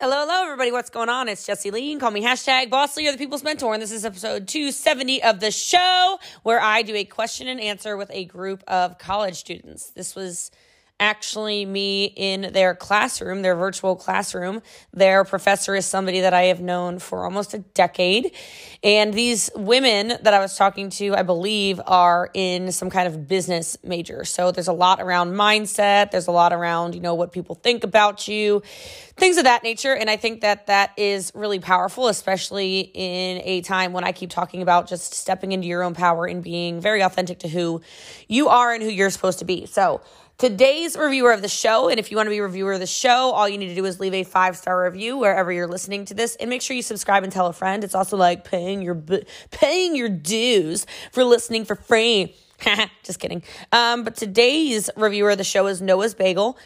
Hello, hello, everybody. What's going on? It's Jesse Lee. Call me hashtag Boss Lee or the People's Mentor. And this is episode 270 of the show where I do a question and answer with a group of college students. This was actually me in their classroom, their virtual classroom. Their professor is somebody that I have known for almost a decade. And these women that I was talking to, I believe, are in some kind of business major. So there's a lot around mindset, there's a lot around, you know, what people think about you, things of that nature. And I think that that is really powerful, especially in a time when I keep talking about just stepping into your own power and being very authentic to who you are and who you're supposed to be. So, today's reviewer of the show. And if you want to be a reviewer of the show, all you need to do is leave a five star review wherever you're listening to this, and make sure you subscribe and tell a friend. It's also like paying your paying your dues for listening for free. Just kidding. Um, but today's reviewer of the show is Noah's Bagel.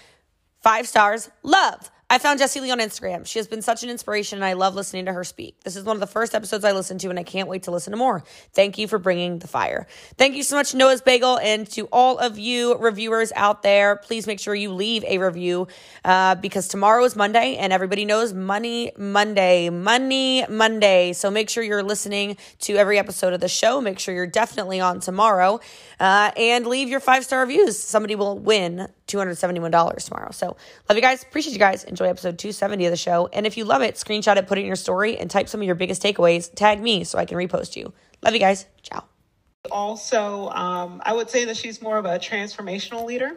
Five stars. Love. I found Jesse Lee on Instagram. She has been such an inspiration, and I love listening to her speak. This is one of the first episodes I listened to, and I can't wait to listen to more. Thank you for bringing the fire. Thank you so much, Noah's Bagel, and to all of you reviewers out there. Please make sure you leave a review uh, because tomorrow is Monday, and everybody knows Money Monday, Money Monday. So make sure you're listening to every episode of the show. Make sure you're definitely on tomorrow, uh, and leave your five star reviews. Somebody will win $271 tomorrow. So love you guys. Appreciate you guys. Enjoy episode 270 of the show. And if you love it, screenshot it, put it in your story, and type some of your biggest takeaways. Tag me so I can repost you. Love you guys. Ciao. Also, um, I would say that she's more of a transformational leader,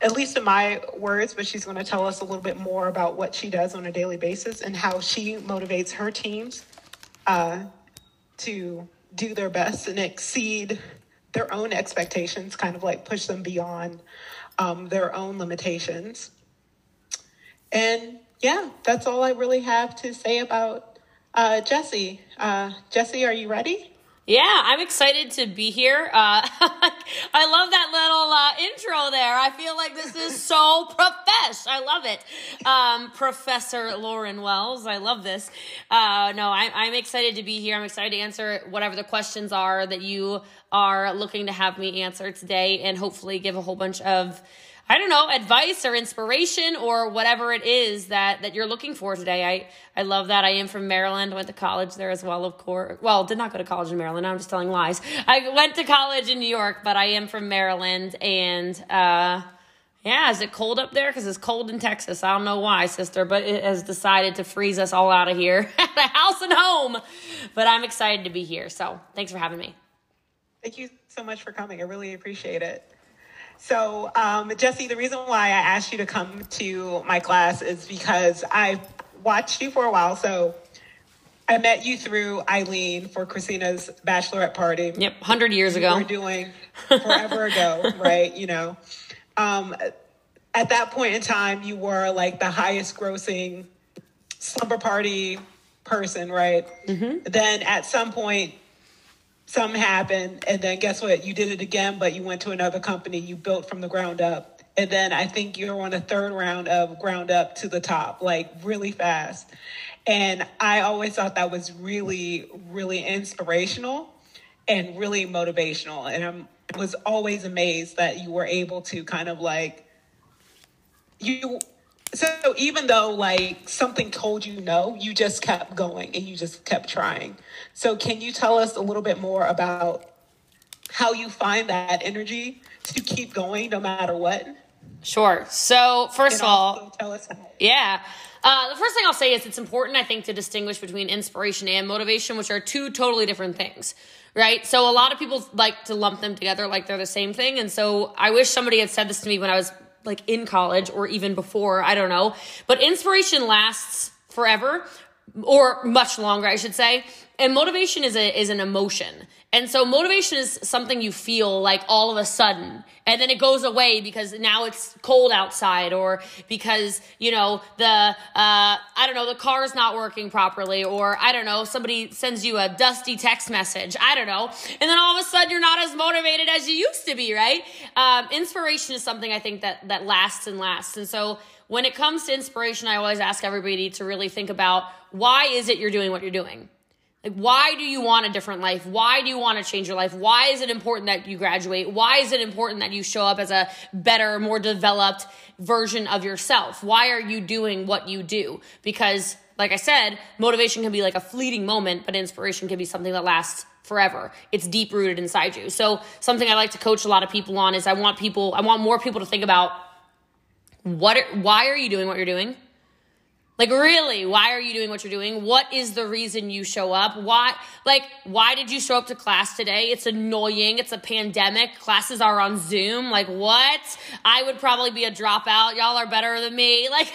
at least in my words, but she's going to tell us a little bit more about what she does on a daily basis and how she motivates her teams uh, to do their best and exceed their own expectations, kind of like push them beyond um, their own limitations. And yeah, that's all I really have to say about uh, Jesse. Uh, Jesse, are you ready? Yeah, I'm excited to be here. Uh, I love that little uh, intro there. I feel like this is so profesh. I love it. Um, Professor Lauren Wells, I love this. Uh, no, I'm, I'm excited to be here. I'm excited to answer whatever the questions are that you are looking to have me answer today and hopefully give a whole bunch of I don't know, advice or inspiration or whatever it is that that you're looking for today. I I love that. I am from Maryland. Went to college there as well, of course. Well, did not go to college in Maryland. I'm just telling lies. I went to college in New York, but I am from Maryland and uh yeah, is it cold up there? Because it's cold in Texas. I don't know why, sister, but it has decided to freeze us all out of here at the house and home. But I'm excited to be here. So thanks for having me. Thank you so much for coming. I really appreciate it. So, um, Jesse, the reason why I asked you to come to my class is because I watched you for a while. So, I met you through Eileen for Christina's bachelorette party. Yep, 100 years ago. We are doing forever ago, right? You know, um, at that point in time, you were like the highest grossing slumber party person, right? Mm-hmm. Then at some point, something happened and then guess what? You did it again but you went to another company. You built from the ground up. And then i think you're on a third round of ground up to the top like really fast. And i always thought that was really really inspirational and really motivational. And i was always amazed that you were able to kind of like you so even though like something told you no, you just kept going and you just kept trying. So can you tell us a little bit more about how you find that energy to keep going no matter what? Sure. So first and of all, tell us how. Yeah. Uh, the first thing I'll say is it's important, I think, to distinguish between inspiration and motivation, which are two totally different things, right? So a lot of people like to lump them together like they're the same thing. And so I wish somebody had said this to me when I was like in college or even before, I don't know. But inspiration lasts forever or much longer, I should say. And motivation is a is an emotion. And so motivation is something you feel like all of a sudden and then it goes away because now it's cold outside or because, you know, the uh I don't know, the car's not working properly or I don't know, somebody sends you a dusty text message. I don't know. And then all of a sudden you're not as motivated as you used to be, right? Um inspiration is something I think that that lasts and lasts. And so when it comes to inspiration, I always ask everybody to really think about why is it you're doing what you're doing? Why do you want a different life? Why do you want to change your life? Why is it important that you graduate? Why is it important that you show up as a better, more developed version of yourself? Why are you doing what you do? Because, like I said, motivation can be like a fleeting moment, but inspiration can be something that lasts forever. It's deep rooted inside you. So, something I like to coach a lot of people on is I want people, I want more people to think about what, why are you doing what you're doing? Like, really, why are you doing what you're doing? What is the reason you show up? Why, like, why did you show up to class today? It's annoying. It's a pandemic. Classes are on Zoom. Like, what? I would probably be a dropout. Y'all are better than me. Like,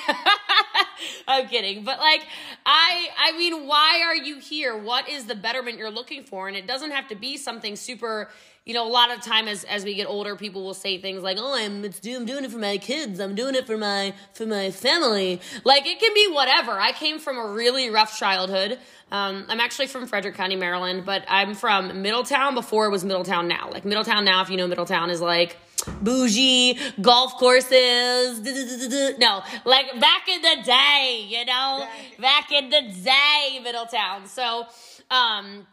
I'm kidding. But, like, I, I mean, why are you here? What is the betterment you're looking for? And it doesn't have to be something super you know, a lot of time as as we get older, people will say things like, "Oh, I'm it's I'm doing it for my kids. I'm doing it for my for my family." Like it can be whatever. I came from a really rough childhood. Um, I'm actually from Frederick County, Maryland, but I'm from Middletown before it was Middletown now. Like Middletown now, if you know Middletown, is like bougie golf courses. No, like back in the day, you know, back in the day, Middletown. So, um,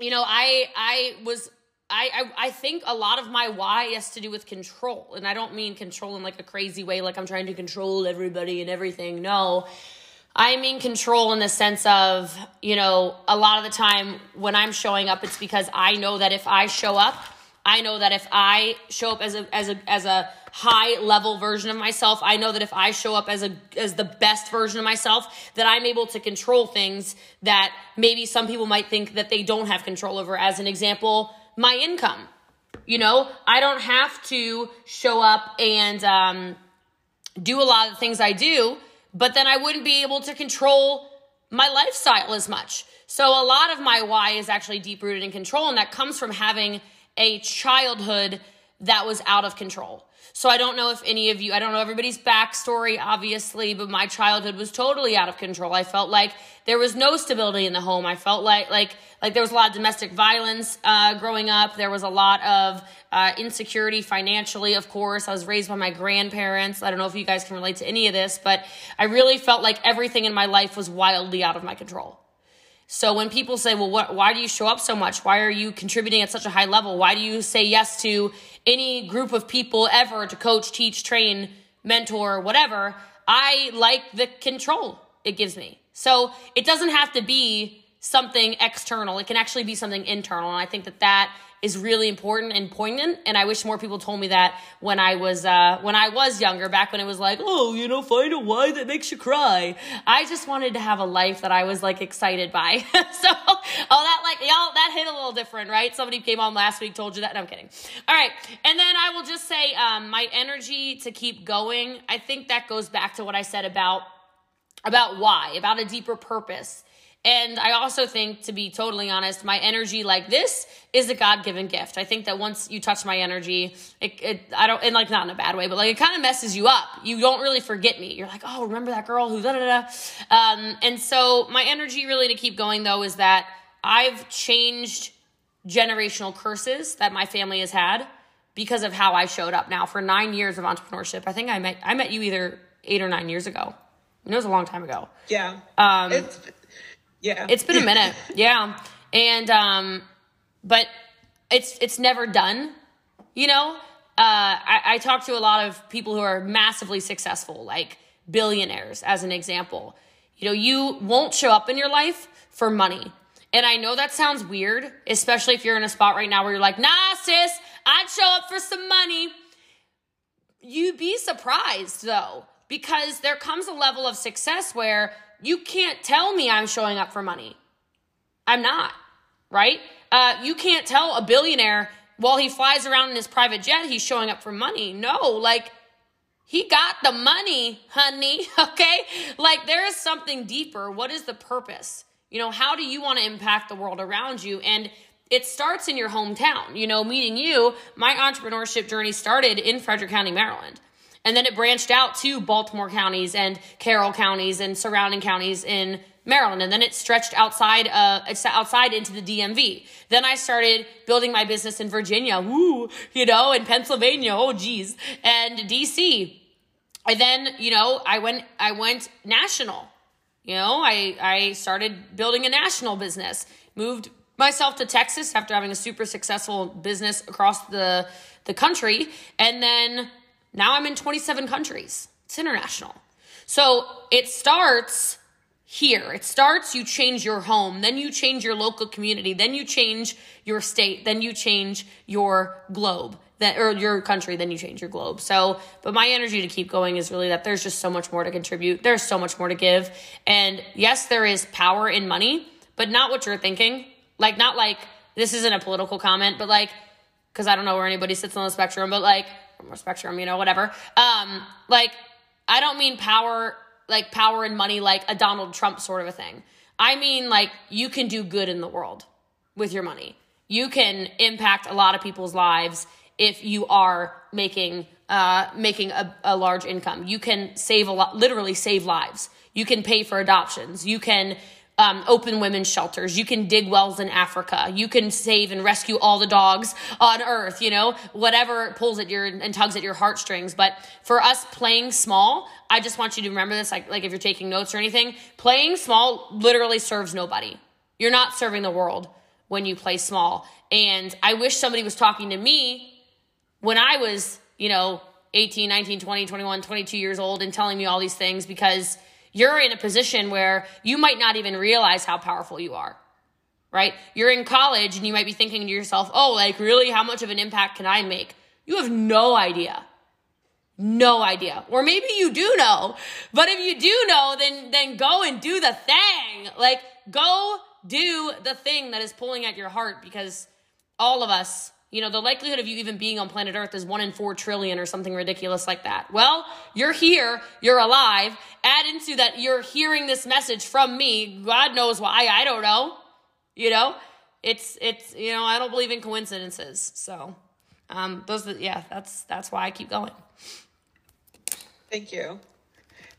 you know, I I was I, I, I think a lot of my why has to do with control. And I don't mean control in like a crazy way, like I'm trying to control everybody and everything. No. I mean control in the sense of, you know, a lot of the time when I'm showing up, it's because I know that if I show up, I know that if I show up as a as a as a high level version of myself, I know that if I show up as a as the best version of myself, that I'm able to control things that maybe some people might think that they don't have control over. As an example, my income. You know, I don't have to show up and um, do a lot of the things I do, but then I wouldn't be able to control my lifestyle as much. So a lot of my why is actually deep rooted in control, and that comes from having a childhood that was out of control. So I don't know if any of you, I don't know everybody's backstory, obviously, but my childhood was totally out of control. I felt like there was no stability in the home. I felt like like like there was a lot of domestic violence uh, growing up. There was a lot of uh, insecurity financially. Of course, I was raised by my grandparents. I don't know if you guys can relate to any of this, but I really felt like everything in my life was wildly out of my control. So when people say, well, what, why do you show up so much? Why are you contributing at such a high level? Why do you say yes to any group of people ever to coach, teach, train, mentor, whatever? I like the control it gives me. So it doesn't have to be something external. It can actually be something internal. And I think that that is really important and poignant. And I wish more people told me that when I was uh, when I was younger, back when it was like, oh, you know, find a why that makes you cry. I just wanted to have a life that I was like excited by. so, oh, that like y'all that hit a little different, right? Somebody came on last week, told you that. No, I'm kidding. All right, and then I will just say, um, my energy to keep going. I think that goes back to what I said about about why, about a deeper purpose. And I also think, to be totally honest, my energy like this is a God given gift. I think that once you touch my energy, it, it, I don't, and like not in a bad way, but like it kind of messes you up. You don't really forget me. You're like, oh, remember that girl who da da da. Um, and so my energy really to keep going though is that I've changed generational curses that my family has had because of how I showed up now for nine years of entrepreneurship. I think I met, I met you either eight or nine years ago. It was a long time ago. Yeah. Um, it's, yeah. It's been a minute. yeah. And um but it's it's never done. You know? Uh I, I talk to a lot of people who are massively successful, like billionaires as an example. You know, you won't show up in your life for money. And I know that sounds weird, especially if you're in a spot right now where you're like, nah, sis, I'd show up for some money. You'd be surprised though, because there comes a level of success where you can't tell me I'm showing up for money. I'm not, right? Uh, you can't tell a billionaire while he flies around in his private jet, he's showing up for money. No, like, he got the money, honey, okay? Like, there is something deeper. What is the purpose? You know, how do you want to impact the world around you? And it starts in your hometown. You know, meeting you, my entrepreneurship journey started in Frederick County, Maryland. And then it branched out to Baltimore counties and Carroll counties and surrounding counties in Maryland. And then it stretched outside, uh, outside into the DMV. Then I started building my business in Virginia, woo, you know, in Pennsylvania, oh geez, and DC. And then, you know, I went, I went national. You know, I, I started building a national business, moved myself to Texas after having a super successful business across the, the country. And then now I'm in 27 countries. It's international. So it starts here. It starts, you change your home, then you change your local community, then you change your state, then you change your globe. That, or your country, then you change your globe. So, but my energy to keep going is really that there's just so much more to contribute. There's so much more to give. And yes, there is power in money, but not what you're thinking. Like, not like this isn't a political comment, but like, because I don't know where anybody sits on the spectrum, but like, or spectrum, you know, whatever. Um, like, I don't mean power, like power and money, like a Donald Trump sort of a thing. I mean, like, you can do good in the world with your money. You can impact a lot of people's lives if you are making uh, making a, a large income. You can save a lot, literally save lives. You can pay for adoptions. You can um, open women's shelters. You can dig wells in Africa. You can save and rescue all the dogs on earth, you know, whatever pulls at your and tugs at your heartstrings. But for us playing small, I just want you to remember this, like, like if you're taking notes or anything, playing small literally serves nobody. You're not serving the world when you play small. And I wish somebody was talking to me when I was, you know, 18, 19, 20, 21, 22 years old and telling me all these things because you're in a position where you might not even realize how powerful you are. Right? You're in college and you might be thinking to yourself, oh, like, really? How much of an impact can I make? You have no idea. No idea. Or maybe you do know. But if you do know, then then go and do the thing. Like go do the thing that is pulling at your heart because all of us you know, the likelihood of you even being on planet Earth is one in four trillion or something ridiculous like that. Well, you're here, you're alive. Add into that you're hearing this message from me. God knows why, I don't know. You know? It's it's you know, I don't believe in coincidences. So um those yeah, that's that's why I keep going. Thank you.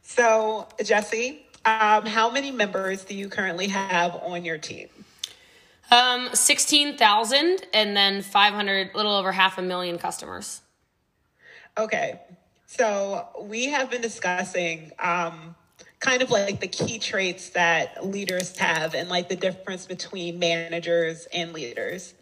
So, Jesse, um, how many members do you currently have on your team? Um, 16,000 and then 500, little over half a million customers. Okay. So we have been discussing um, kind of like the key traits that leaders have and like the difference between managers and leaders.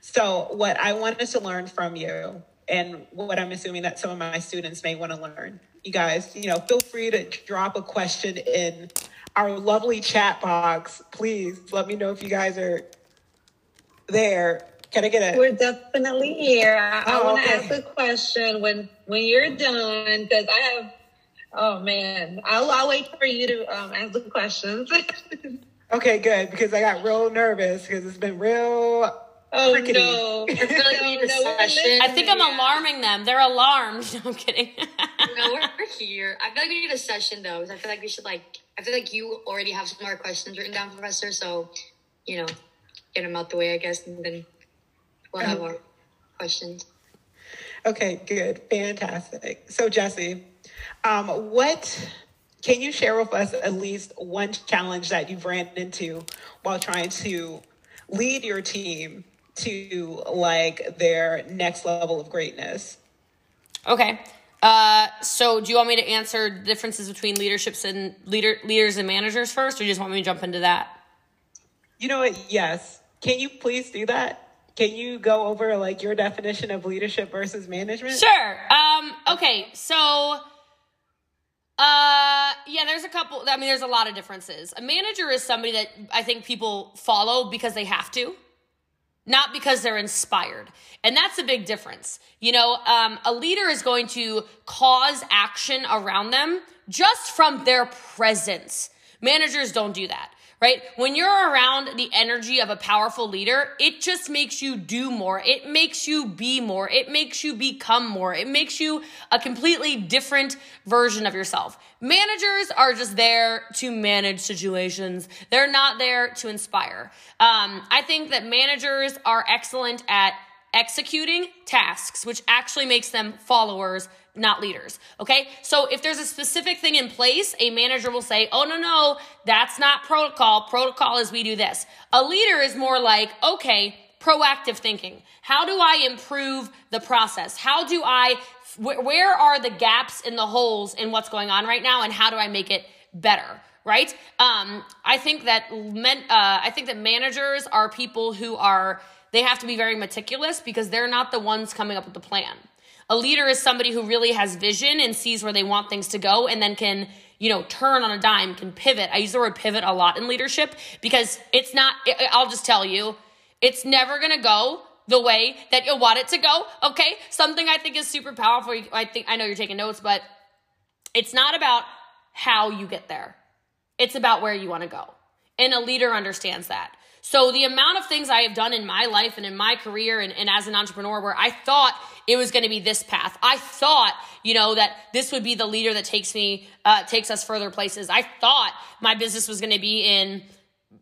So, what I wanted to learn from you, and what I'm assuming that some of my students may want to learn, you guys, you know, feel free to drop a question in our lovely chat box. Please let me know if you guys are there. Can I get it? We're definitely here. I, oh, I want to okay. ask a question when when you're done because I have. Oh man, I'll, I'll wait for you to um, ask the questions. okay, good because I got real nervous because it's been real Oh Crickety. no! I, like no I think I'm alarming them. They're alarmed. No, I'm kidding. no, we're here. I feel like we need a session though. I feel like we should like. I feel like you already have some more questions written down, Professor. So, you know, get them out the way, I guess, and then we'll have our questions. Okay, good, fantastic. So, Jesse, um, what can you share with us at least one challenge that you've ran into while trying to lead your team to like their next level of greatness? Okay. Uh, so do you want me to answer differences between leaderships and leader leaders and managers first, or do you just want me to jump into that? You know what? Yes. Can you please do that? Can you go over like your definition of leadership versus management? Sure. Um, okay, so uh yeah, there's a couple I mean there's a lot of differences. A manager is somebody that I think people follow because they have to not because they're inspired. And that's a big difference. You know, um, a leader is going to cause action around them just from their presence. Managers don't do that right? When you're around the energy of a powerful leader, it just makes you do more. It makes you be more. It makes you become more. It makes you a completely different version of yourself. Managers are just there to manage situations. They're not there to inspire. Um, I think that managers are excellent at executing tasks, which actually makes them followers not leaders. Okay. So if there's a specific thing in place, a manager will say, Oh, no, no, that's not protocol. Protocol is we do this. A leader is more like, okay, proactive thinking. How do I improve the process? How do I, where are the gaps in the holes in what's going on right now? And how do I make it better? right? Um, I think that men, uh, I think that managers are people who are they have to be very meticulous because they're not the ones coming up with the plan. A leader is somebody who really has vision and sees where they want things to go and then can, you know, turn on a dime, can pivot. I use the word pivot a lot in leadership because it's not, I'll just tell you, it's never to go the way that you want it to go. Okay. Something I think is super powerful. I think, I know you're taking notes, but it's not about how you get there. It's about where you want to go. And a leader understands that. So the amount of things I have done in my life and in my career and, and as an entrepreneur where I thought it was going to be this path. I thought, you know, that this would be the leader that takes me, uh, takes us further places. I thought my business was going to be in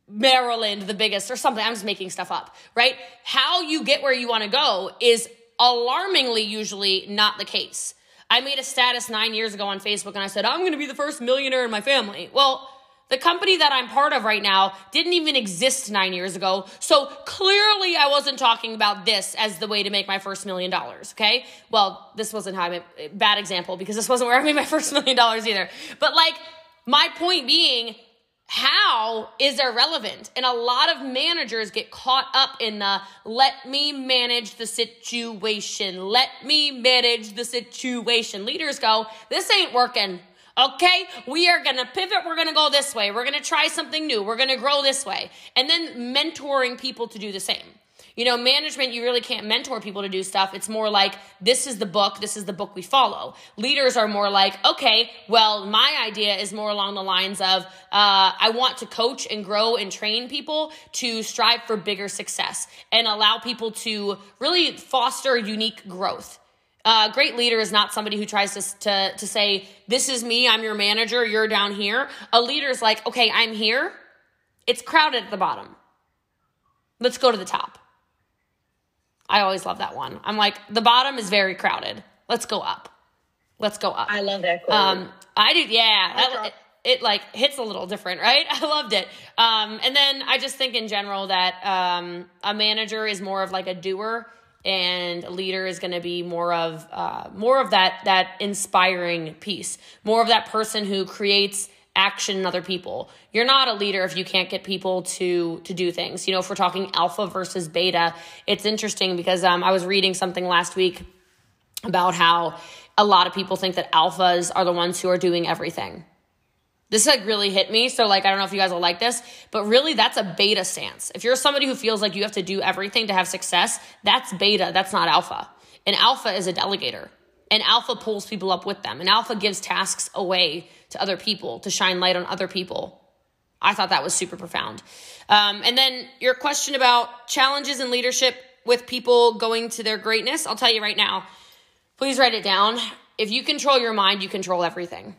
Maryland, the biggest or something. I'm just making stuff up, right? How you get where you want to go is alarmingly usually not the case. I made a status nine years ago on Facebook and I said, I'm going to be the first millionaire in my family. Well, the company that I'm part of right now didn't even exist nine years ago. So clearly I wasn't talking about this as the way to make my first million dollars. Okay. Well, this wasn't how I made, bad example because this wasn't where I made my first million dollars either. But like my point being, how is irrelevant. And a lot of managers get caught up in the let me manage the situation. Let me manage the situation. Leaders go, this ain't working. Okay, we are gonna pivot. We're gonna go this way. We're gonna try something new. We're gonna grow this way. And then mentoring people to do the same. You know, management, you really can't mentor people to do stuff. It's more like, this is the book, this is the book we follow. Leaders are more like, okay, well, my idea is more along the lines of, uh, I want to coach and grow and train people to strive for bigger success and allow people to really foster unique growth. A great leader is not somebody who tries to, to, to say, This is me, I'm your manager, you're down here. A leader is like, Okay, I'm here. It's crowded at the bottom. Let's go to the top. I always love that one. I'm like, The bottom is very crowded. Let's go up. Let's go up. I love that quote. Um, I do, yeah. That, it, it, like hits a little different, right? I loved it. Um, and then I just think in general that um, a manager is more of like a doer and a leader is going to be more of uh, more of that that inspiring piece more of that person who creates action in other people. You're not a leader if you can't get people to to do things. You know if we're talking alpha versus beta it's interesting because um, i was reading something last week about how a lot of people think that alphas are the ones who are doing everything this like really hit me. So like I don't know if you guys will like this, but really that's a beta stance. If you're somebody who feels like you have to do everything to have success, that's beta. That's not alpha. And alpha is a delegator. And alpha pulls people up with them. And alpha gives tasks away to other people to shine light on other people. I thought that was super profound. Um, and then your question about challenges in leadership with people going to their greatness, I'll tell you right now. Please write it down. If you control your mind, you control everything.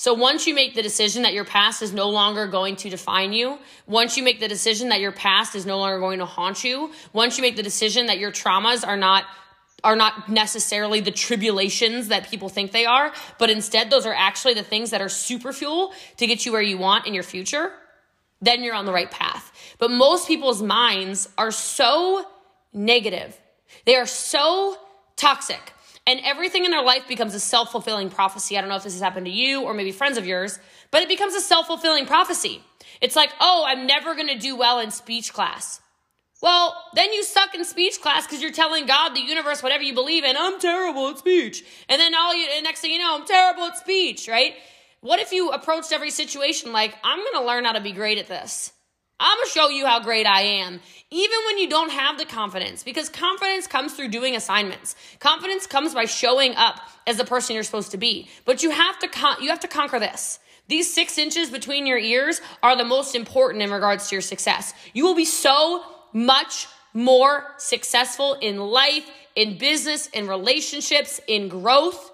So once you make the decision that your past is no longer going to define you, once you make the decision that your past is no longer going to haunt you, once you make the decision that your traumas are not are not necessarily the tribulations that people think they are, but instead those are actually the things that are super fuel to get you where you want in your future, then you're on the right path. But most people's minds are so negative. They are so toxic and everything in their life becomes a self fulfilling prophecy. I don't know if this has happened to you or maybe friends of yours, but it becomes a self fulfilling prophecy. It's like, oh, I'm never going to do well in speech class. Well, then you suck in speech class because you're telling God, the universe, whatever you believe in, I'm terrible at speech. And then all you, and next thing you know, I'm terrible at speech, right? What if you approached every situation like, I'm going to learn how to be great at this? I'm gonna show you how great I am. Even when you don't have the confidence, because confidence comes through doing assignments. Confidence comes by showing up as the person you're supposed to be. But you have to con- you have to conquer this. These six inches between your ears are the most important in regards to your success. You will be so much more successful in life, in business, in relationships, in growth,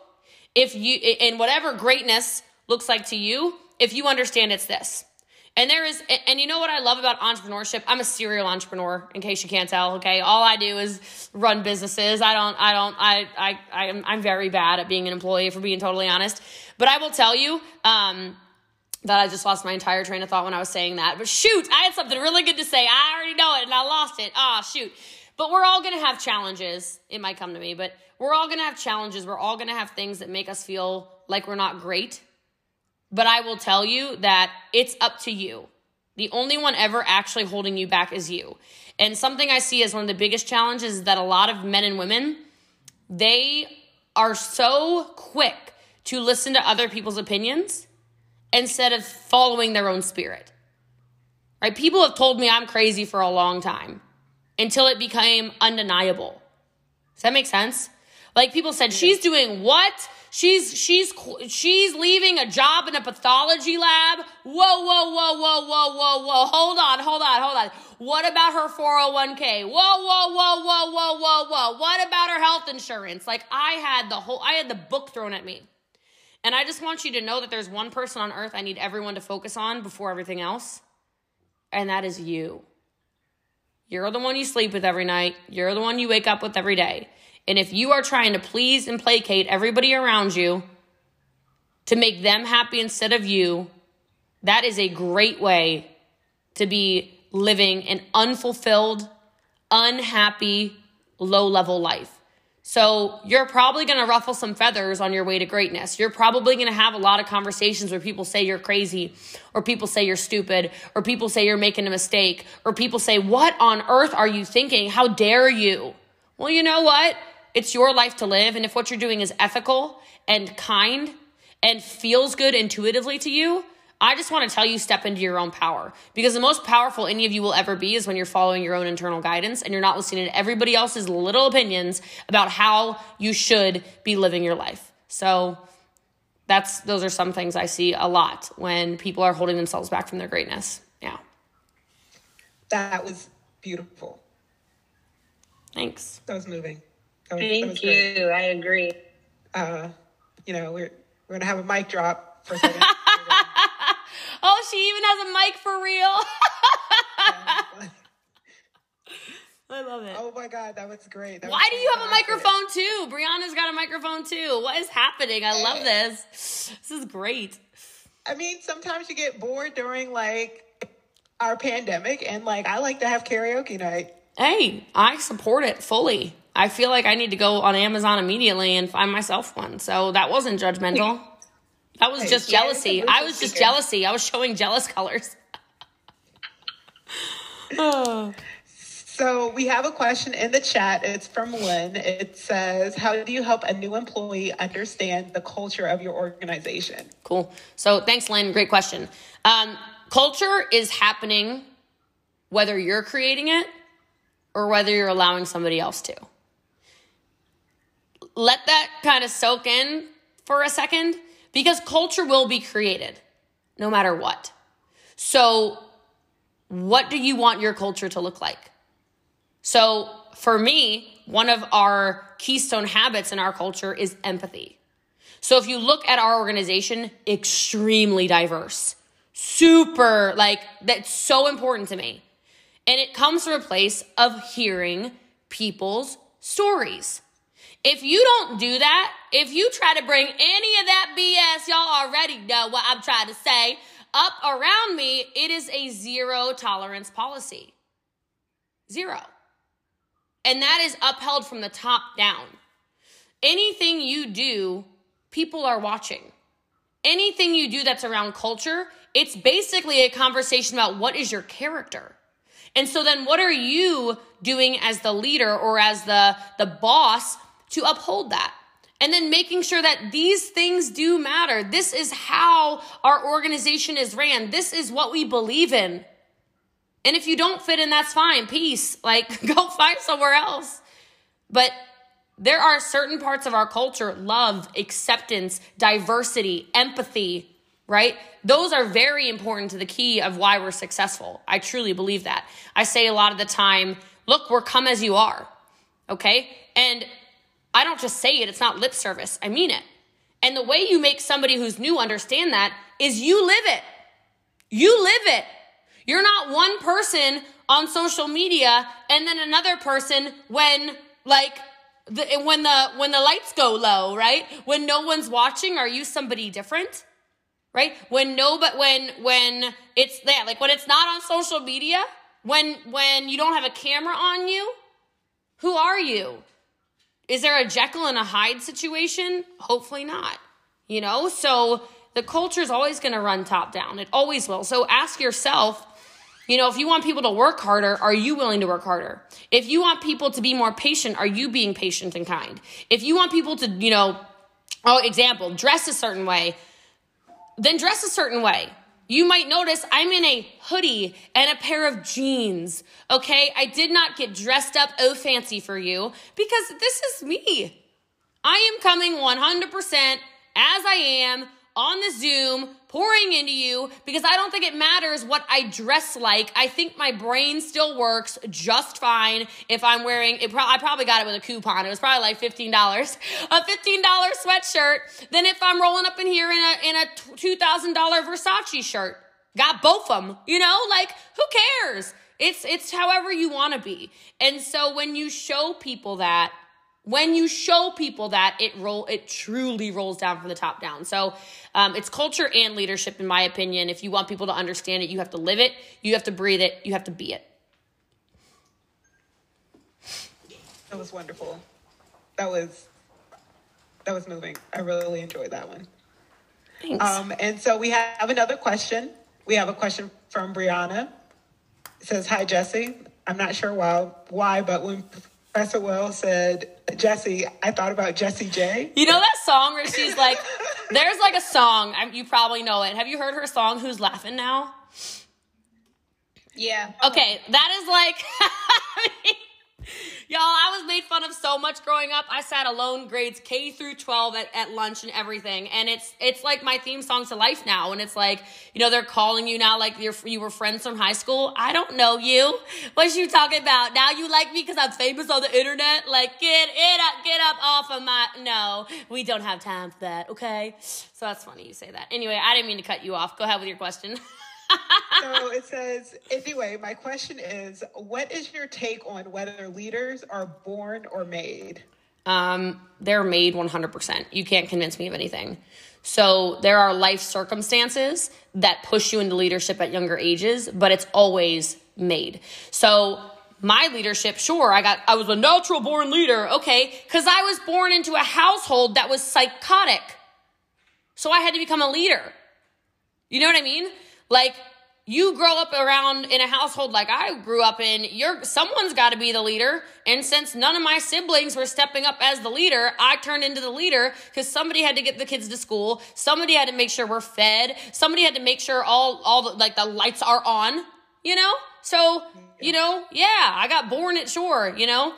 if you in whatever greatness looks like to you, if you understand it's this. And there is, and you know what I love about entrepreneurship? I'm a serial entrepreneur, in case you can't tell. Okay, all I do is run businesses. I don't, I don't, I, I, I am, I'm very bad at being an employee, for being totally honest. But I will tell you, um, that I just lost my entire train of thought when I was saying that. But shoot, I had something really good to say. I already know it, and I lost it. Ah, oh, shoot. But we're all gonna have challenges. It might come to me, but we're all gonna have challenges. We're all gonna have things that make us feel like we're not great But I will tell you that it's up to you. The only one ever actually holding you back is you. And something I see as one of the biggest challenges is that a lot of men and women, they are so quick to listen to other people's opinions instead of following their own spirit. Right? People have told me I'm crazy for a long time until it became undeniable. Does that make sense? Like people said, she's doing what? She's she's she's leaving a job in a pathology lab. Whoa, whoa, whoa, whoa, whoa, whoa, whoa. Hold on, hold on, hold on. What about her 401k? Whoa, whoa, whoa, whoa, whoa, whoa, whoa. What about her health insurance? Like I had the whole I had the book thrown at me. And I just want you to know that there's one person on earth I need everyone to focus on before everything else. And that is you. You're the one you sleep with every night. You're the one you wake up with every day. And if you are trying to please and placate everybody around you to make them happy instead of you, that is a great way to be living an unfulfilled, unhappy, low level life. So you're probably going to ruffle some feathers on your way to greatness. You're probably going to have a lot of conversations where people say you're crazy, or people say you're stupid, or people say you're making a mistake, or people say, What on earth are you thinking? How dare you? Well, you know what? It's your life to live. And if what you're doing is ethical and kind and feels good intuitively to you, I just want to tell you step into your own power because the most powerful any of you will ever be is when you're following your own internal guidance and you're not listening to everybody else's little opinions about how you should be living your life. So that's those are some things I see a lot when people are holding themselves back from their greatness. Yeah. That was beautiful. Thanks. That was moving. That was, Thank that you. I agree. Uh, you know, we're we're gonna have a mic drop for a second. oh, she even has a mic for real. I love it. Oh my god, that was great. That Why was do you have a microphone too? Brianna's got a microphone too. What is happening? I love this. This is great. I mean, sometimes you get bored during like our pandemic, and like I like to have karaoke night. Hey, I support it fully. I feel like I need to go on Amazon immediately and find myself one. So that wasn't judgmental. That was just jealousy. I was just jealousy. I was showing jealous colors. oh. So we have a question in the chat. It's from Lynn. It says, How do you help a new employee understand the culture of your organization? Cool. So thanks, Lynn. Great question. Um, culture is happening whether you're creating it or whether you're allowing somebody else to let that kind of soak in for a second because culture will be created no matter what. So, what do you want your culture to look like? So, for me, one of our keystone habits in our culture is empathy. So, if you look at our organization, extremely diverse, super, like, that's so important to me. And it comes from a place of hearing people's stories. If you don't do that, if you try to bring any of that BS, y'all already know what I'm trying to say, up around me, it is a zero tolerance policy. Zero. And that is upheld from the top down. Anything you do, people are watching. Anything you do that's around culture, it's basically a conversation about what is your character. And so then what are you doing as the leader or as the the boss to uphold that. And then making sure that these things do matter. This is how our organization is ran. This is what we believe in. And if you don't fit in, that's fine. Peace. Like, go find somewhere else. But there are certain parts of our culture love, acceptance, diversity, empathy, right? Those are very important to the key of why we're successful. I truly believe that. I say a lot of the time, look, we're come as you are. Okay. And I don't just say it, it's not lip service. I mean it. And the way you make somebody who's new understand that is you live it. You live it. You're not one person on social media and then another person when like the, when the when the lights go low, right? When no one's watching, are you somebody different? Right? When no but when when it's there, like when it's not on social media, when when you don't have a camera on you, who are you? Is there a Jekyll and a Hyde situation? Hopefully not. You know, so the culture is always going to run top down. It always will. So ask yourself, you know, if you want people to work harder, are you willing to work harder? If you want people to be more patient, are you being patient and kind? If you want people to, you know, oh, example, dress a certain way, then dress a certain way. You might notice I'm in a hoodie and a pair of jeans. Okay. I did not get dressed up oh fancy for you because this is me. I am coming 100% as I am on the Zoom, pouring into you because I don't think it matters what I dress like. I think my brain still works just fine if I'm wearing it. Pro- I probably got it with a coupon. It was probably like fifteen dollars, a fifteen dollar sweatshirt. Than if I'm rolling up in here in a in a two thousand dollar Versace shirt. Got both of them. You know, like who cares? It's it's however you want to be. And so when you show people that when you show people that it roll it truly rolls down from the top down. So um, it's culture and leadership in my opinion. If you want people to understand it you have to live it. You have to breathe it. You have to be it. That was wonderful. That was that was moving. I really enjoyed that one. Thanks. Um, and so we have another question. We have a question from brianna. It says hi jesse. I'm not sure why why but when Professor Will said, Jesse, I thought about Jessie J. You know that song where she's like, there's like a song, you probably know it. Have you heard her song, Who's Laughing Now? Yeah. Okay, that is like, Y'all, I was made fun of so much growing up. I sat alone grades K through 12 at, at lunch and everything. And it's it's like my theme song to life now. And it's like, you know, they're calling you now like you're, you were friends from high school. I don't know you. What you talking about? Now you like me because I'm famous on the internet? Like, get it up, get up off of my, no, we don't have time for that, okay? So that's funny you say that. Anyway, I didn't mean to cut you off. Go ahead with your question. so it says, anyway, my question is what is your take on whether leaders are born or made? Um, they're made 100%. You can't convince me of anything. So there are life circumstances that push you into leadership at younger ages, but it's always made. So my leadership, sure, I got I was a natural born leader, okay, cuz I was born into a household that was psychotic. So I had to become a leader. You know what I mean? Like you grow up around in a household like I grew up in, you're someone's got to be the leader. And since none of my siblings were stepping up as the leader, I turned into the leader because somebody had to get the kids to school, somebody had to make sure we're fed, somebody had to make sure all all the, like the lights are on, you know? So, you know, yeah, I got born at shore, you know?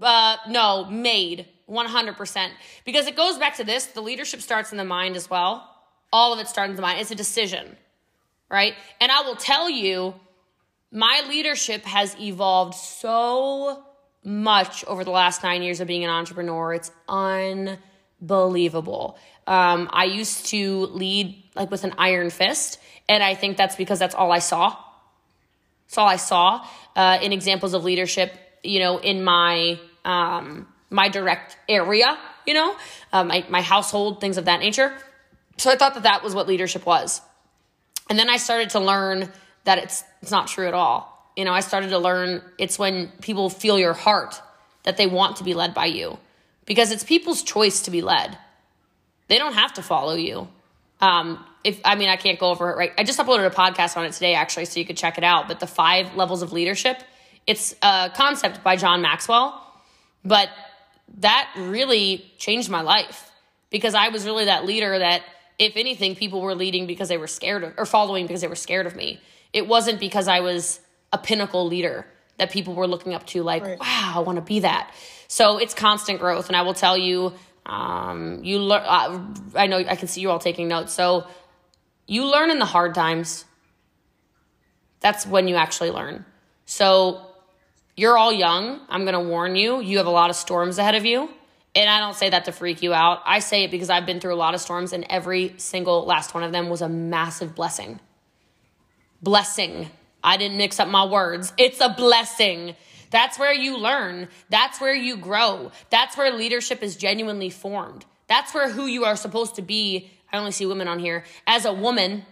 Uh no, made 100% because it goes back to this, the leadership starts in the mind as well. All of it starts in the mind. It's a decision right? And I will tell you, my leadership has evolved so much over the last nine years of being an entrepreneur. It's unbelievable. Um, I used to lead like with an iron fist, and I think that's because that's all I saw. That's all I saw uh, in examples of leadership. You know, in my um, my direct area. You know, uh, my my household, things of that nature. So I thought that that was what leadership was. And then I started to learn that it's it's not true at all. You know, I started to learn it's when people feel your heart that they want to be led by you because it's people's choice to be led. They don't have to follow you. Um, if I mean, I can't go over it right. I just uploaded a podcast on it today, actually, so you could check it out. But the five levels of leadership, it's a concept by John Maxwell, but that really changed my life because I was really that leader that if anything, people were leading because they were scared of, or following because they were scared of me. It wasn't because I was a pinnacle leader that people were looking up to, like, right. wow, I want to be that. So it's constant growth. And I will tell you, um, you learn, uh, I know I can see you all taking notes. So you learn in the hard times. That's when you actually learn. So you're all young. I'm going to warn you, you have a lot of storms ahead of you. And I don't say that to freak you out. I say it because I've been through a lot of storms, and every single last one of them was a massive blessing. Blessing. I didn't mix up my words. It's a blessing. That's where you learn. That's where you grow. That's where leadership is genuinely formed. That's where who you are supposed to be. I only see women on here. As a woman,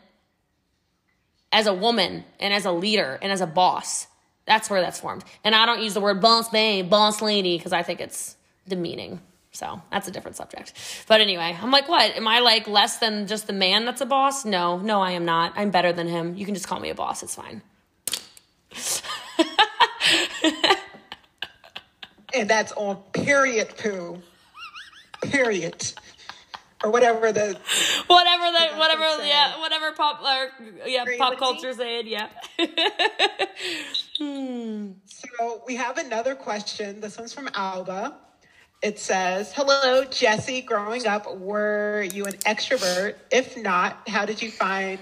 as a woman, and as a leader, and as a boss. That's where that's formed. And I don't use the word boss babe, boss lady, because I think it's demeaning. So that's a different subject. But anyway, I'm like, what? Am I like less than just the man that's a boss? No, no, I am not. I'm better than him. You can just call me a boss. It's fine. and that's on period poo. Period. Or whatever the whatever the whatever yeah whatever pop or yeah pop culture saying yeah. hmm. So we have another question. This one's from Alba. It says, "Hello, Jesse. Growing up, were you an extrovert? If not, how did you find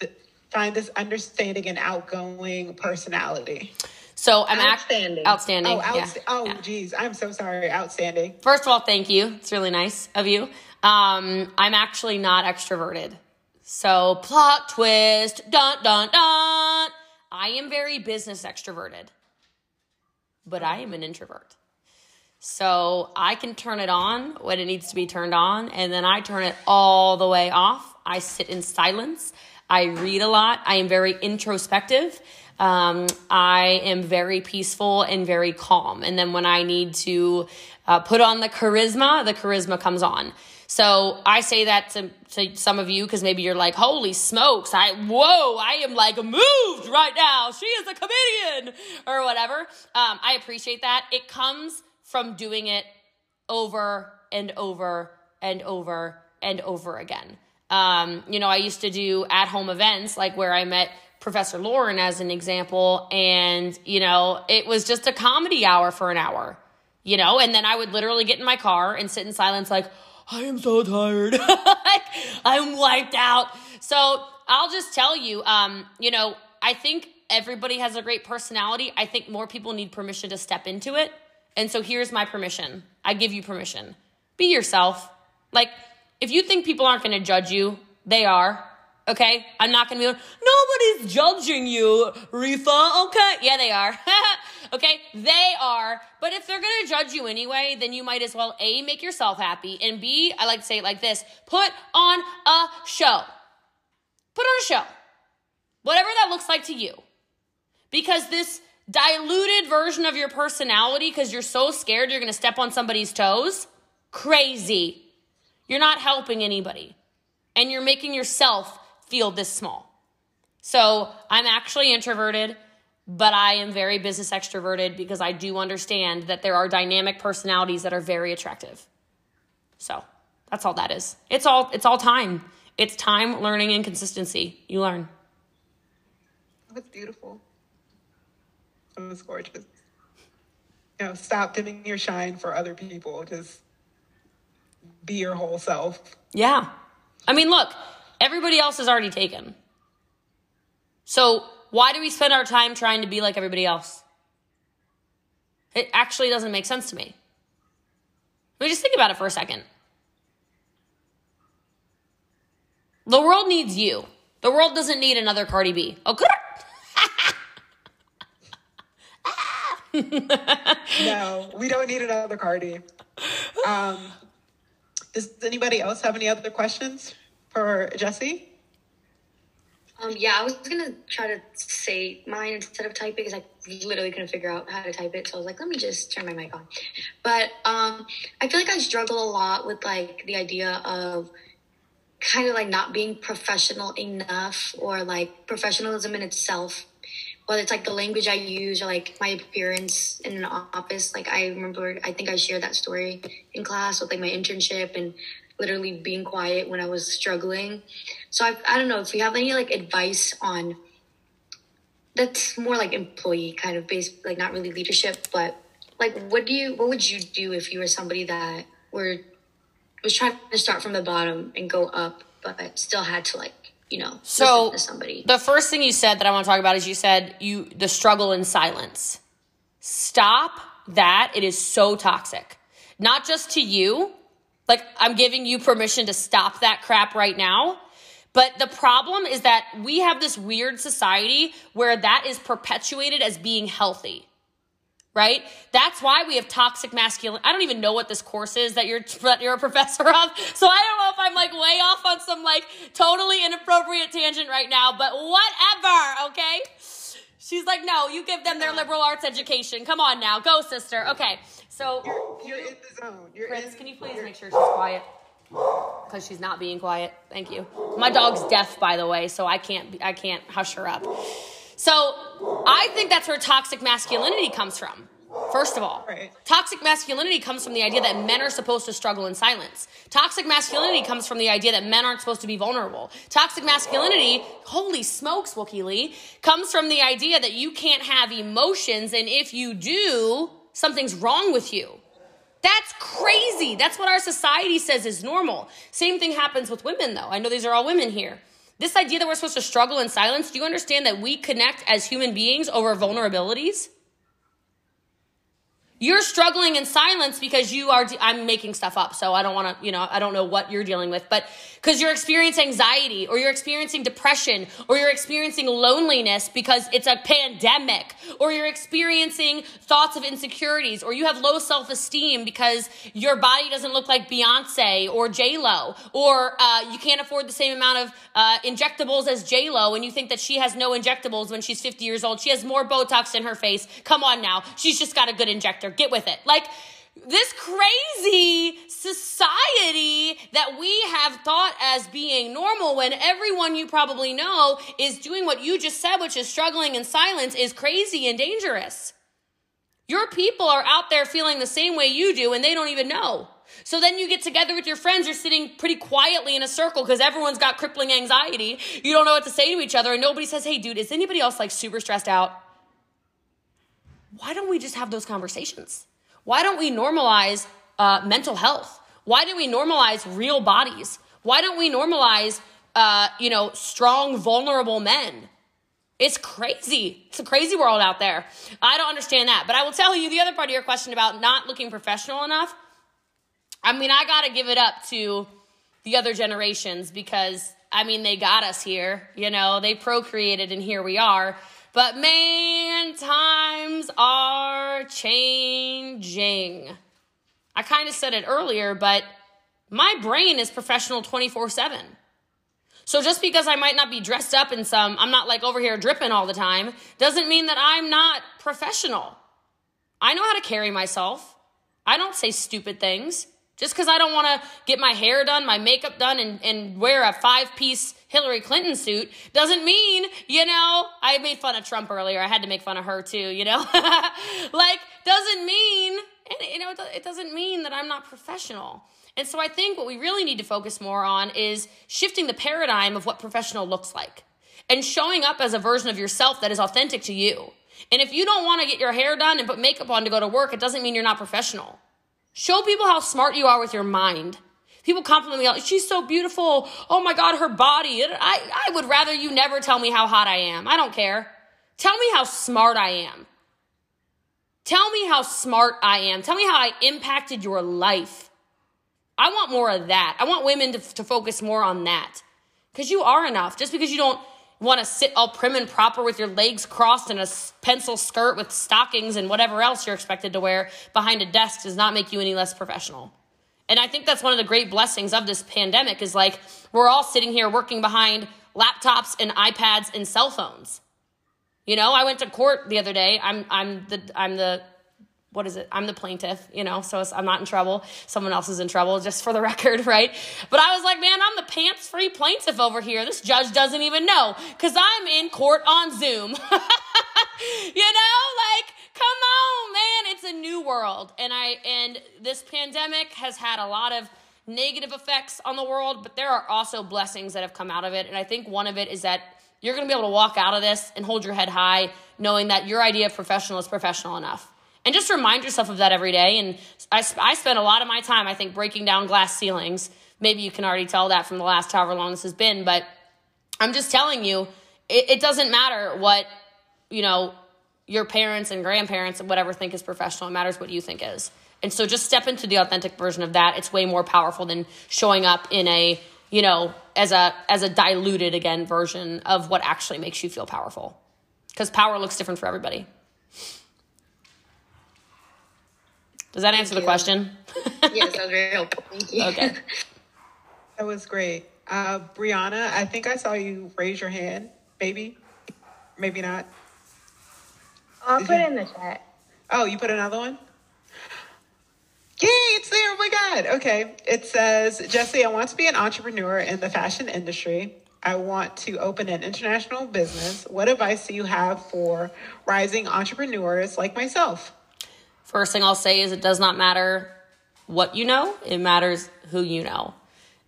th- find this understanding and outgoing personality?" So I'm outstanding. Act- outstanding. Oh, outst- yeah. oh, geez, I'm so sorry. Outstanding. First of all, thank you. It's really nice of you. Um, I'm actually not extroverted. So plot twist, dun dun dun. I am very business extroverted, but I am an introvert. So I can turn it on when it needs to be turned on, and then I turn it all the way off. I sit in silence. I read a lot. I am very introspective. Um, I am very peaceful and very calm. And then when I need to uh, put on the charisma, the charisma comes on. So I say that to, to some of you because maybe you're like, holy smokes, I, whoa, I am like moved right now. She is a comedian or whatever. Um, I appreciate that. It comes from doing it over and over and over and over again. Um, you know, I used to do at home events like where I met Professor Lauren as an example. And, you know, it was just a comedy hour for an hour, you know, and then I would literally get in my car and sit in silence, like, I am so tired. I'm wiped out. So I'll just tell you, um, you know, I think everybody has a great personality. I think more people need permission to step into it. And so here's my permission. I give you permission. Be yourself. Like, if you think people aren't going to judge you, they are. Okay? I'm not gonna be like, nobody's judging you, Rifa. Okay? Yeah, they are. okay? They are. But if they're gonna judge you anyway, then you might as well A, make yourself happy, and B, I like to say it like this put on a show. Put on a show. Whatever that looks like to you. Because this diluted version of your personality, because you're so scared you're gonna step on somebody's toes, crazy. You're not helping anybody. And you're making yourself feel this small. So I'm actually introverted, but I am very business extroverted because I do understand that there are dynamic personalities that are very attractive. So that's all that is. It's all it's all time. It's time, learning, and consistency. You learn. That's beautiful. Was gorgeous. You know, stop dimming your shine for other people. Just be your whole self. Yeah. I mean, look, Everybody else is already taken. So why do we spend our time trying to be like everybody else? It actually doesn't make sense to me. Let me just think about it for a second. The world needs you. The world doesn't need another Cardi B. Oh, no, we don't need another Cardi. Um, does anybody else have any other questions? for Jesse? Um, yeah, I was gonna try to say mine instead of type it because I literally couldn't figure out how to type it. So I was like, let me just turn my mic on. But um, I feel like I struggle a lot with like the idea of kind of like not being professional enough or like professionalism in itself. Whether it's like the language I use or like my appearance in an office. Like I remember, I think I shared that story in class with like my internship and literally being quiet when I was struggling. So I, I don't know if you have any like advice on that's more like employee kind of based, like not really leadership, but like what do you what would you do if you were somebody that were was trying to start from the bottom and go up, but still had to like you know so somebody. The first thing you said that I want to talk about is you said you the struggle in silence. Stop that. It is so toxic. Not just to you, like, I'm giving you permission to stop that crap right now. But the problem is that we have this weird society where that is perpetuated as being healthy. Right? That's why we have toxic masculinity. I don't even know what this course is that you're that you're a professor of. So I don't know if I'm like way off on some like totally inappropriate tangent right now, but whatever, okay? She's like, no, you give them their liberal arts education. Come on now, go, sister. Okay, so You're, you're in the zone. You're Prince, in, can you please make sure she's quiet? Because she's not being quiet. Thank you. My dog's deaf, by the way, so I can't. I can't hush her up. So I think that's where toxic masculinity comes from. First of all, Right. toxic masculinity comes from the idea that men are supposed to struggle in silence. Toxic masculinity comes from the idea that men aren't supposed to be vulnerable. Toxic masculinity, holy smokes, Wookie Lee, comes from the idea that you can't have emotions, and if you do, something's wrong with you. That's crazy. That's what our society says is normal. Same thing happens with women, though. I know these are all women here. This idea that we're supposed to struggle in silence, do you understand that we connect as human beings over vulnerabilities? You're struggling in silence because you are, de- I'm making stuff up, so I don't want to, you know, I don't know what you're dealing with, but because you're experiencing anxiety or you're experiencing depression or you're experiencing loneliness because it's a pandemic or you're experiencing thoughts of insecurities or you have low self esteem because your body doesn't look like Beyonce or J-Lo or uh, you can't afford the same amount of uh, injectables as J-Lo and you think that she has no injectables when she's 50 years old. She has more Botox in her face. Come on now. She's just got a good injector. Get with it. Like, this crazy society that we have thought as being normal when everyone you probably know is doing what you just said, which is struggling in silence, is crazy and dangerous. Your people are out there feeling the same way you do and they don't even know. So then you get together with your friends, you're sitting pretty quietly in a circle because everyone's got crippling anxiety. You don't know what to say to each other, and nobody says, Hey, dude, is anybody else like super stressed out? Why don't we just have those conversations? Why don't we normalize uh, mental health? Why don't we normalize real bodies? Why don't we normalize, uh, you know, strong, vulnerable men? It's crazy. It's a crazy world out there. I don't understand that. But I will tell you the other part of your question about not looking professional enough. I mean, I got to give it up to the other generations because, I mean, they got us here. You know, they procreated and here we are. But man, times are changing. I kind of said it earlier, but my brain is professional 24 7. So just because I might not be dressed up in some, I'm not like over here dripping all the time, doesn't mean that I'm not professional. I know how to carry myself. I don't say stupid things. Just because I don't want to get my hair done, my makeup done, and, and wear a five piece Hillary Clinton suit doesn't mean, you know, I made fun of Trump earlier. I had to make fun of her too, you know? like, doesn't mean, and, you know, it doesn't mean that I'm not professional. And so I think what we really need to focus more on is shifting the paradigm of what professional looks like and showing up as a version of yourself that is authentic to you. And if you don't want to get your hair done and put makeup on to go to work, it doesn't mean you're not professional. Show people how smart you are with your mind. People compliment me, she's so beautiful. Oh my God, her body. I, I would rather you never tell me how hot I am. I don't care. Tell me how smart I am. Tell me how smart I am. Tell me how I impacted your life. I want more of that. I want women to, to focus more on that. Because you are enough. Just because you don't want to sit all prim and proper with your legs crossed in a pencil skirt with stockings and whatever else you're expected to wear behind a desk does not make you any less professional. And I think that's one of the great blessings of this pandemic is like we're all sitting here working behind laptops and iPads and cell phones. You know, I went to court the other day. I'm I'm the I'm the what is it? I'm the plaintiff, you know, so I'm not in trouble. Someone else is in trouble, just for the record, right? But I was like, man, I'm the pants free plaintiff over here. This judge doesn't even know because I'm in court on Zoom. you know, like, come on, man, it's a new world. And I, and this pandemic has had a lot of negative effects on the world, but there are also blessings that have come out of it. And I think one of it is that you're going to be able to walk out of this and hold your head high, knowing that your idea of professional is professional enough. And just remind yourself of that every day. And I, I spend a lot of my time, I think, breaking down glass ceilings. Maybe you can already tell that from the last however long this has been, but I'm just telling you, it, it doesn't matter what, you know, your parents and grandparents and whatever think is professional. It matters what you think is. And so just step into the authentic version of that. It's way more powerful than showing up in a, you know, as a as a diluted again version of what actually makes you feel powerful. Cuz power looks different for everybody. Does that answer the question? yes, that was very helpful. Thank you. Okay. That was great. Uh, Brianna, I think I saw you raise your hand. Maybe, maybe not. I'll put it in the chat. Oh, you put another one? Yay, it's there. Oh my God. Okay. It says, Jesse, I want to be an entrepreneur in the fashion industry. I want to open an international business. What advice do you have for rising entrepreneurs like myself? First thing I'll say is it does not matter what you know, it matters who you know.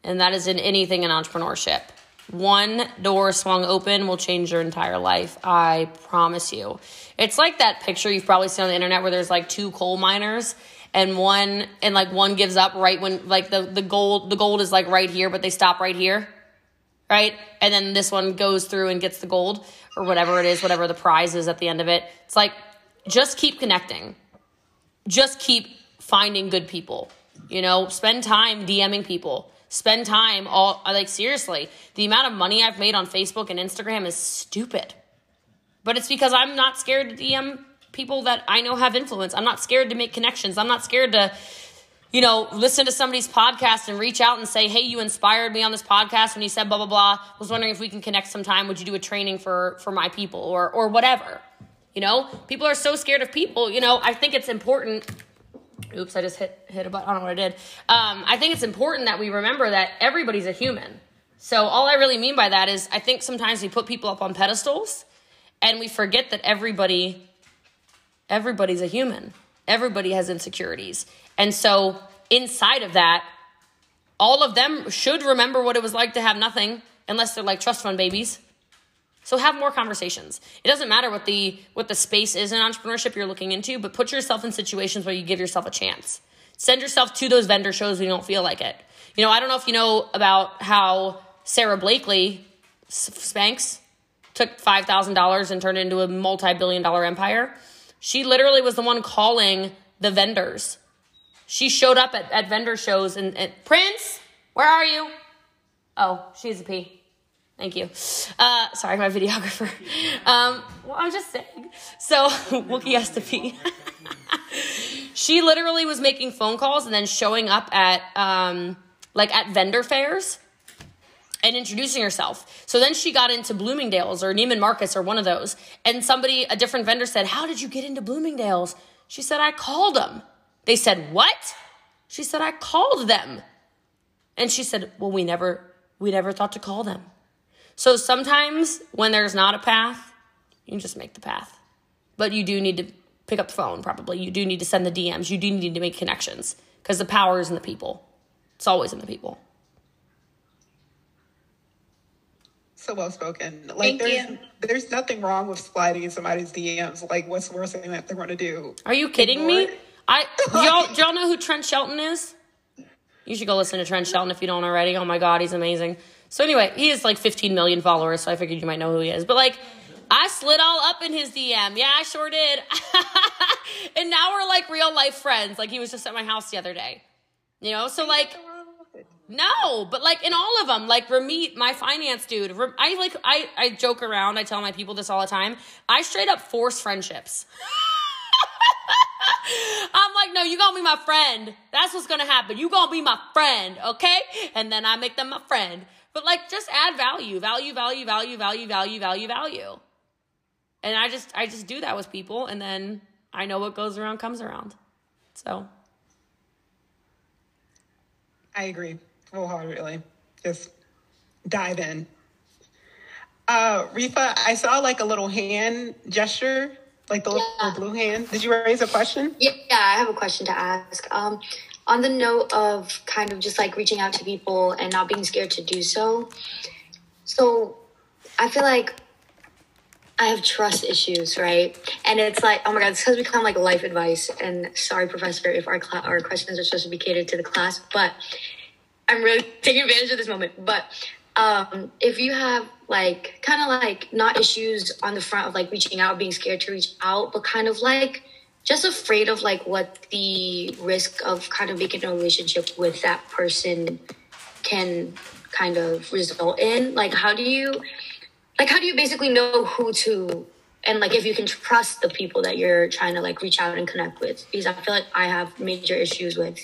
And that is in anything in entrepreneurship. One door swung open will change your entire life. I promise you. It's like that picture you've probably seen on the internet where there's like two coal miners and one and like one gives up right when like the the gold the gold is like right here but they stop right here right and then this one goes through and gets the gold or whatever it is whatever the prize is at the end of it it's like just keep connecting just keep finding good people you know spend time dming people spend time all like seriously the amount of money i've made on facebook and instagram is stupid but it's because i'm not scared to dm people that I know have influence. I'm not scared to make connections. I'm not scared to, you know, listen to somebody's podcast and reach out and say, hey, you inspired me on this podcast when you said blah, blah, blah. Was wondering if we can connect sometime. Would you do a training for, for my people or, or whatever? You know, people are so scared of people. You know, I think it's important. Oops, I just hit, hit a button. I don't know what I did. Um, I think it's important that we remember that everybody's a human. So all I really mean by that is I think sometimes we put people up on pedestals and we forget that everybody everybody's a human. Everybody has insecurities. And so inside of that, all of them should remember what it was like to have nothing unless they're like trust fund babies. So have more conversations. It doesn't matter what the what the space is in entrepreneurship you're looking into, but put yourself in situations where you give yourself a chance. Send yourself to those vendor shows when you don't feel like it. You know, I don't know if you know about how Sara Blakely Spanx took $5,000 and turned it into a multi-billion dollar empire. She literally was the one calling the vendors. She showed up at, at vendor shows and, and Prince, where are you? Oh, she's a P. Thank you. Uh, sorry, my videographer. Um, well, I'm just saying. So Wookie has to pee. she literally was making phone calls and then showing up at um, like at vendor fairs and introducing herself. So then she got into Bloomingdale's or Neiman Marcus or one of those. And somebody, a different vendor said, How did you get into Bloomingdale's? She said, I called them. They said, What? She said, I called them. And she said, Well, we never, we never thought to call them. So sometimes when there's not a path, you just make the path. But you do need to pick up the phone, probably. You do need to send the DMs. You do need to make connections because the power is in the people. It's always in the people. so well spoken. Like Thank there's you. there's nothing wrong with sliding in somebody's DMs. Like what's the worst thing that they're gonna do? Are you kidding me? I y'all do y'all know who Trent Shelton is? You should go listen to Trent Shelton if you don't already. Oh my god, he's amazing. So anyway, he has like 15 million followers, so I figured you might know who he is. But like I slid all up in his DM. Yeah, I sure did. and now we're like real life friends. Like he was just at my house the other day. You know, so like no, but like in all of them, like Ramit, my finance dude. I like I I joke around. I tell my people this all the time. I straight up force friendships. I'm like, no, you gonna be my friend. That's what's gonna happen. You gonna be my friend, okay? And then I make them my friend. But like, just add value, value, value, value, value, value, value, value. And I just, I just do that with people, and then I know what goes around comes around. So. I agree wholeheartedly. Just dive in. Uh, Rifa, I saw like a little hand gesture, like the yeah. little blue hand. Did you raise a question? Yeah, yeah, I have a question to ask. Um, on the note of kind of just like reaching out to people and not being scared to do so. So I feel like I have trust issues, right? And it's like, oh my god, this has become like life advice. And sorry, professor, if our cl- our questions are supposed to be catered to the class, but I'm really taking advantage of this moment. But um, if you have like kind of like not issues on the front of like reaching out, being scared to reach out, but kind of like just afraid of like what the risk of kind of making a relationship with that person can kind of result in. Like, how do you, like, how do you basically know who to and like if you can trust the people that you're trying to like reach out and connect with because i feel like i have major issues with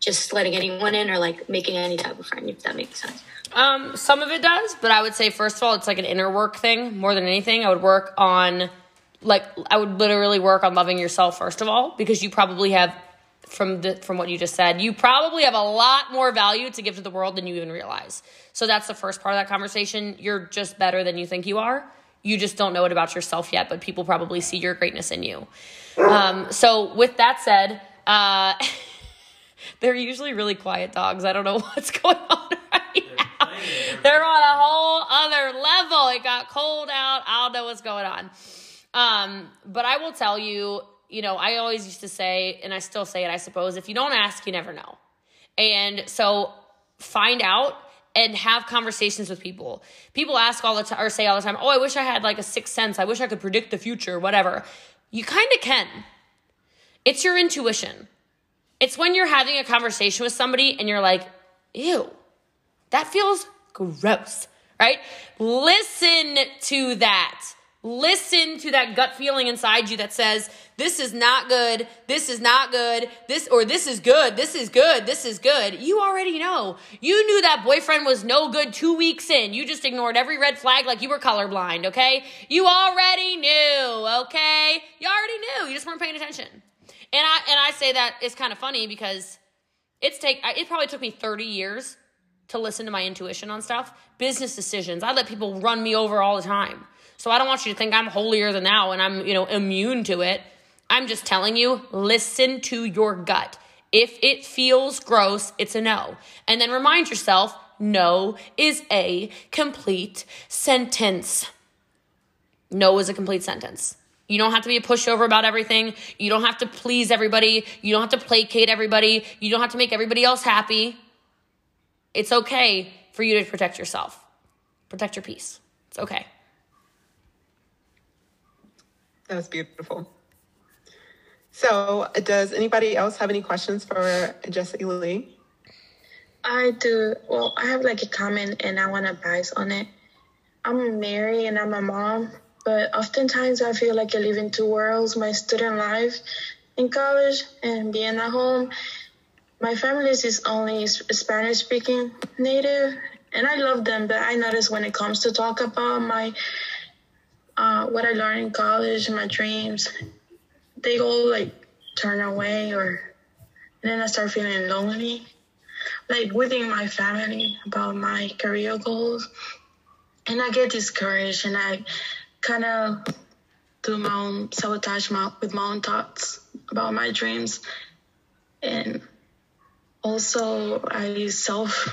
just letting anyone in or like making any type of friend, if that makes sense. Um, some of it does, but I would say first of all, it's like an inner work thing more than anything. I would work on like I would literally work on loving yourself first of all because you probably have from the from what you just said, you probably have a lot more value to give to the world than you even realize. So that's the first part of that conversation. You're just better than you think you are. You just don't know it about yourself yet, but people probably see your greatness in you. Um, so with that said, uh, they're usually really quiet dogs. I don't know what's going on right now. They're on a whole other level. It got cold out. I don't know what's going on. Um, but I will tell you, you know, I always used to say, and I still say it, I suppose, if you don't ask, you never know. And so find out and have conversations with people. People ask all the time or say all the time, "Oh, I wish I had like a sixth sense. I wish I could predict the future, whatever." You kind of can. It's your intuition. It's when you're having a conversation with somebody and you're like, "Ew. That feels gross." Right? Listen to that. Listen to that gut feeling inside you that says, this is not good, this is not good, this, or this is good, this is good, this is good. You already know. You knew that boyfriend was no good two weeks in. You just ignored every red flag like you were colorblind, okay? You already knew, okay? You already knew. You just weren't paying attention. And I, and I say that it's kind of funny because it's take, it probably took me 30 years to listen to my intuition on stuff. Business decisions. I let people run me over all the time. So I don't want you to think I'm holier than thou and I'm, you know, immune to it. I'm just telling you, listen to your gut. If it feels gross, it's a no. And then remind yourself, no is a complete sentence. No is a complete sentence. You don't have to be a pushover about everything. You don't have to please everybody. You don't have to placate everybody. You don't have to make everybody else happy. It's okay for you to protect yourself. Protect your peace. It's okay. That was beautiful. So, does anybody else have any questions for Jesse Lee? I do. Well, I have like a comment and I want advice on it. I'm married and I'm a mom, but oftentimes I feel like I live in two worlds my student life in college and being at home. My family is only Spanish speaking native, and I love them, but I notice when it comes to talk about my uh, what I learned in college, and my dreams, they all like turn away or then I start feeling lonely. Like within my family about my career goals. And I get discouraged and I kinda do my own sabotage my, with my own thoughts about my dreams. And also I self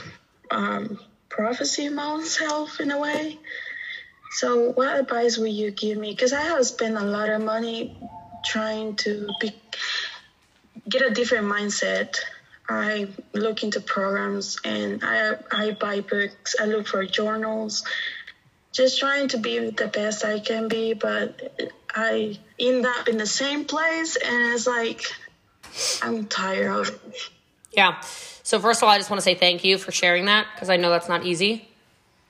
um, prophecy my own self in a way. So, what advice would you give me? Because I have spent a lot of money trying to be, get a different mindset. I look into programs and I I buy books. I look for journals, just trying to be the best I can be. But I end up in the same place, and it's like I'm tired of it. Yeah. So first of all, I just want to say thank you for sharing that because I know that's not easy.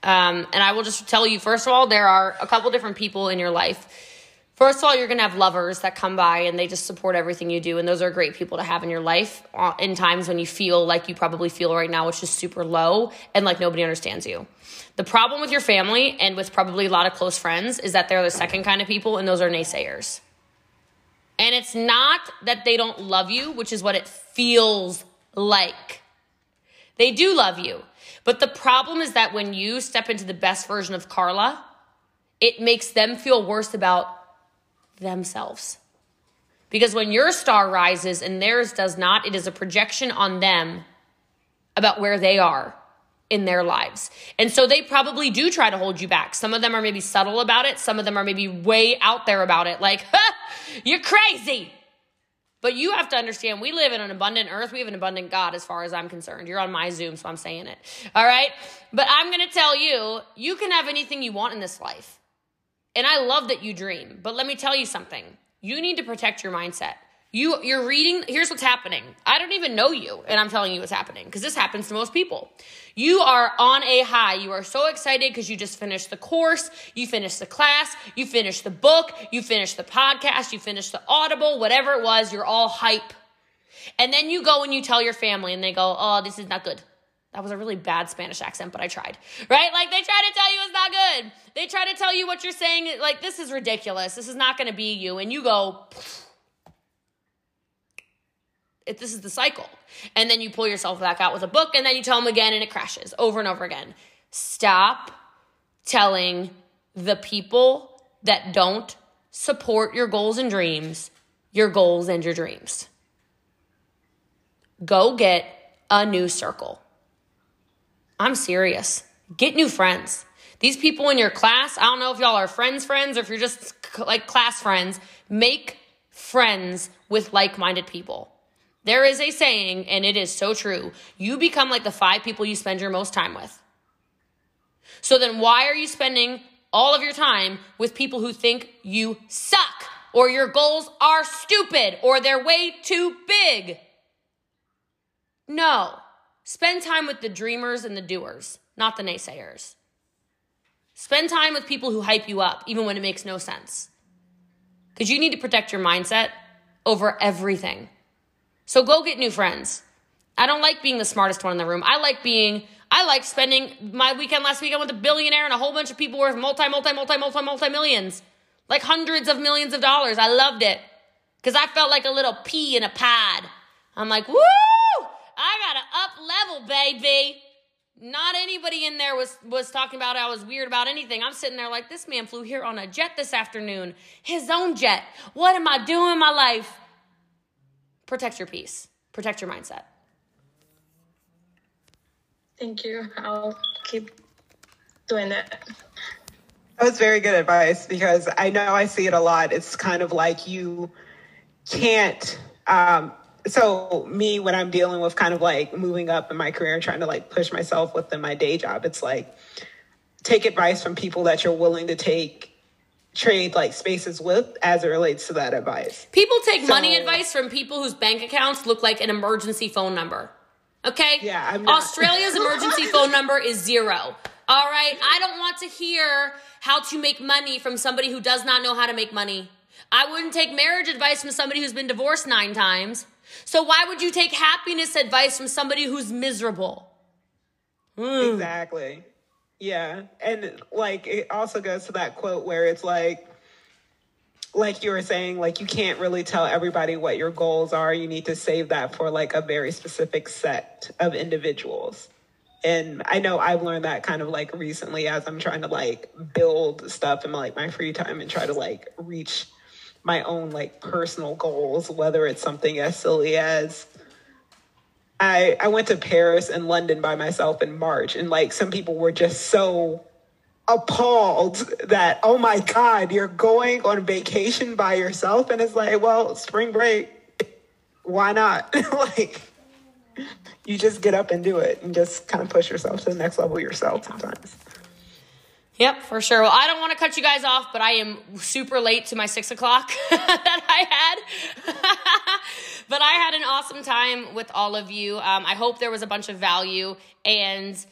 Um, and I will just tell you, first of all, there are a couple different people in your life. First of all, you're going to have lovers that come by and they just support everything you do. And those are great people to have in your life uh, in times when you feel like you probably feel right now, which is super low and like nobody understands you. The problem with your family and with probably a lot of close friends is that they're the second kind of people, and those are naysayers. And it's not that they don't love you, which is what it feels like. They do love you. But the problem is that when you step into the best version of Carla, it makes them feel worse about themselves. Because when your star rises and theirs does not, it is a projection on them about where they are in their lives. And so they probably do try to hold you back. Some of them are maybe subtle about it, some of them are maybe way out there about it, like, you're crazy. But you have to understand, we live in an abundant earth. We have an abundant God as far as I'm concerned. You're on my Zoom, so I'm saying it. All right? But I'm going to tell you, you can have anything you want in this life. And I love that you dream. But let me tell you something. You need to protect your mindset. You you're reading, here's what's happening. I don't even know you, and I'm telling you what's happening because this happens to most people. You are on a high. You are so excited because you just finished the course, you finished the class, you finished the book, you finished the podcast, you finished the audible, whatever it was, you're all hype. And then you go and you tell your family and they go, "Oh, this is not good." That was a really bad Spanish accent, but I tried. Right? Like they try to tell you it's not good. They try to tell you what you're saying, like, this is ridiculous. This is not going to be you. And you go, it, this is the cycle. And then you pull yourself back out with a book, and then you tell them again, and it crashes over and over again. Stop telling the people that don't support your goals and dreams your goals and your dreams. Go get a new circle. I'm serious. Get new friends. These people in your class, I don't know if y'all are friends, friends, or if you're just like class friends, make friends with like minded people. There is a saying, and it is so true. You become like the five people you spend your most time with. So then, why are you spending all of your time with people who think you suck, or your goals are stupid, or they're way too big? No. Spend time with the dreamers and the doers, not the naysayers. Spend time with people who hype you up, even when it makes no sense. Because you need to protect your mindset over everything. So go get new friends. I don't like being the smartest one in the room. I like being, I like spending my weekend last weekend with a billionaire and a whole bunch of people worth multi, multi, multi, multi, multi millions. Like hundreds of millions of dollars. I loved it. Because I felt like a little pea in a pod. I'm like, woo! I got to up level, baby. Not anybody in there was was talking about I was weird about anything. I'm sitting there like this man flew here on a jet this afternoon, his own jet. What am I doing in my life? Protect your peace. Protect your mindset. Thank you. I'll keep doing that. That was very good advice because I know I see it a lot. It's kind of like you can't um, so me when i'm dealing with kind of like moving up in my career and trying to like push myself within my day job it's like take advice from people that you're willing to take trade like spaces with as it relates to that advice people take so, money advice from people whose bank accounts look like an emergency phone number okay yeah I'm australia's emergency phone number is zero all right i don't want to hear how to make money from somebody who does not know how to make money I wouldn't take marriage advice from somebody who's been divorced nine times. So why would you take happiness advice from somebody who's miserable? Mm. Exactly. Yeah. And like it also goes to that quote where it's like like you were saying, like you can't really tell everybody what your goals are. You need to save that for like a very specific set of individuals. And I know I've learned that kind of like recently as I'm trying to like build stuff in like my free time and try to like reach my own like personal goals, whether it's something as silly as I I went to Paris and London by myself in March and like some people were just so appalled that oh my god you're going on vacation by yourself? And it's like well spring break why not? Like you just get up and do it and just kind of push yourself to the next level yourself sometimes Yep, for sure. Well, I don't want to cut you guys off, but I am super late to my six o'clock that I had. but I had an awesome time with all of you. Um, I hope there was a bunch of value. And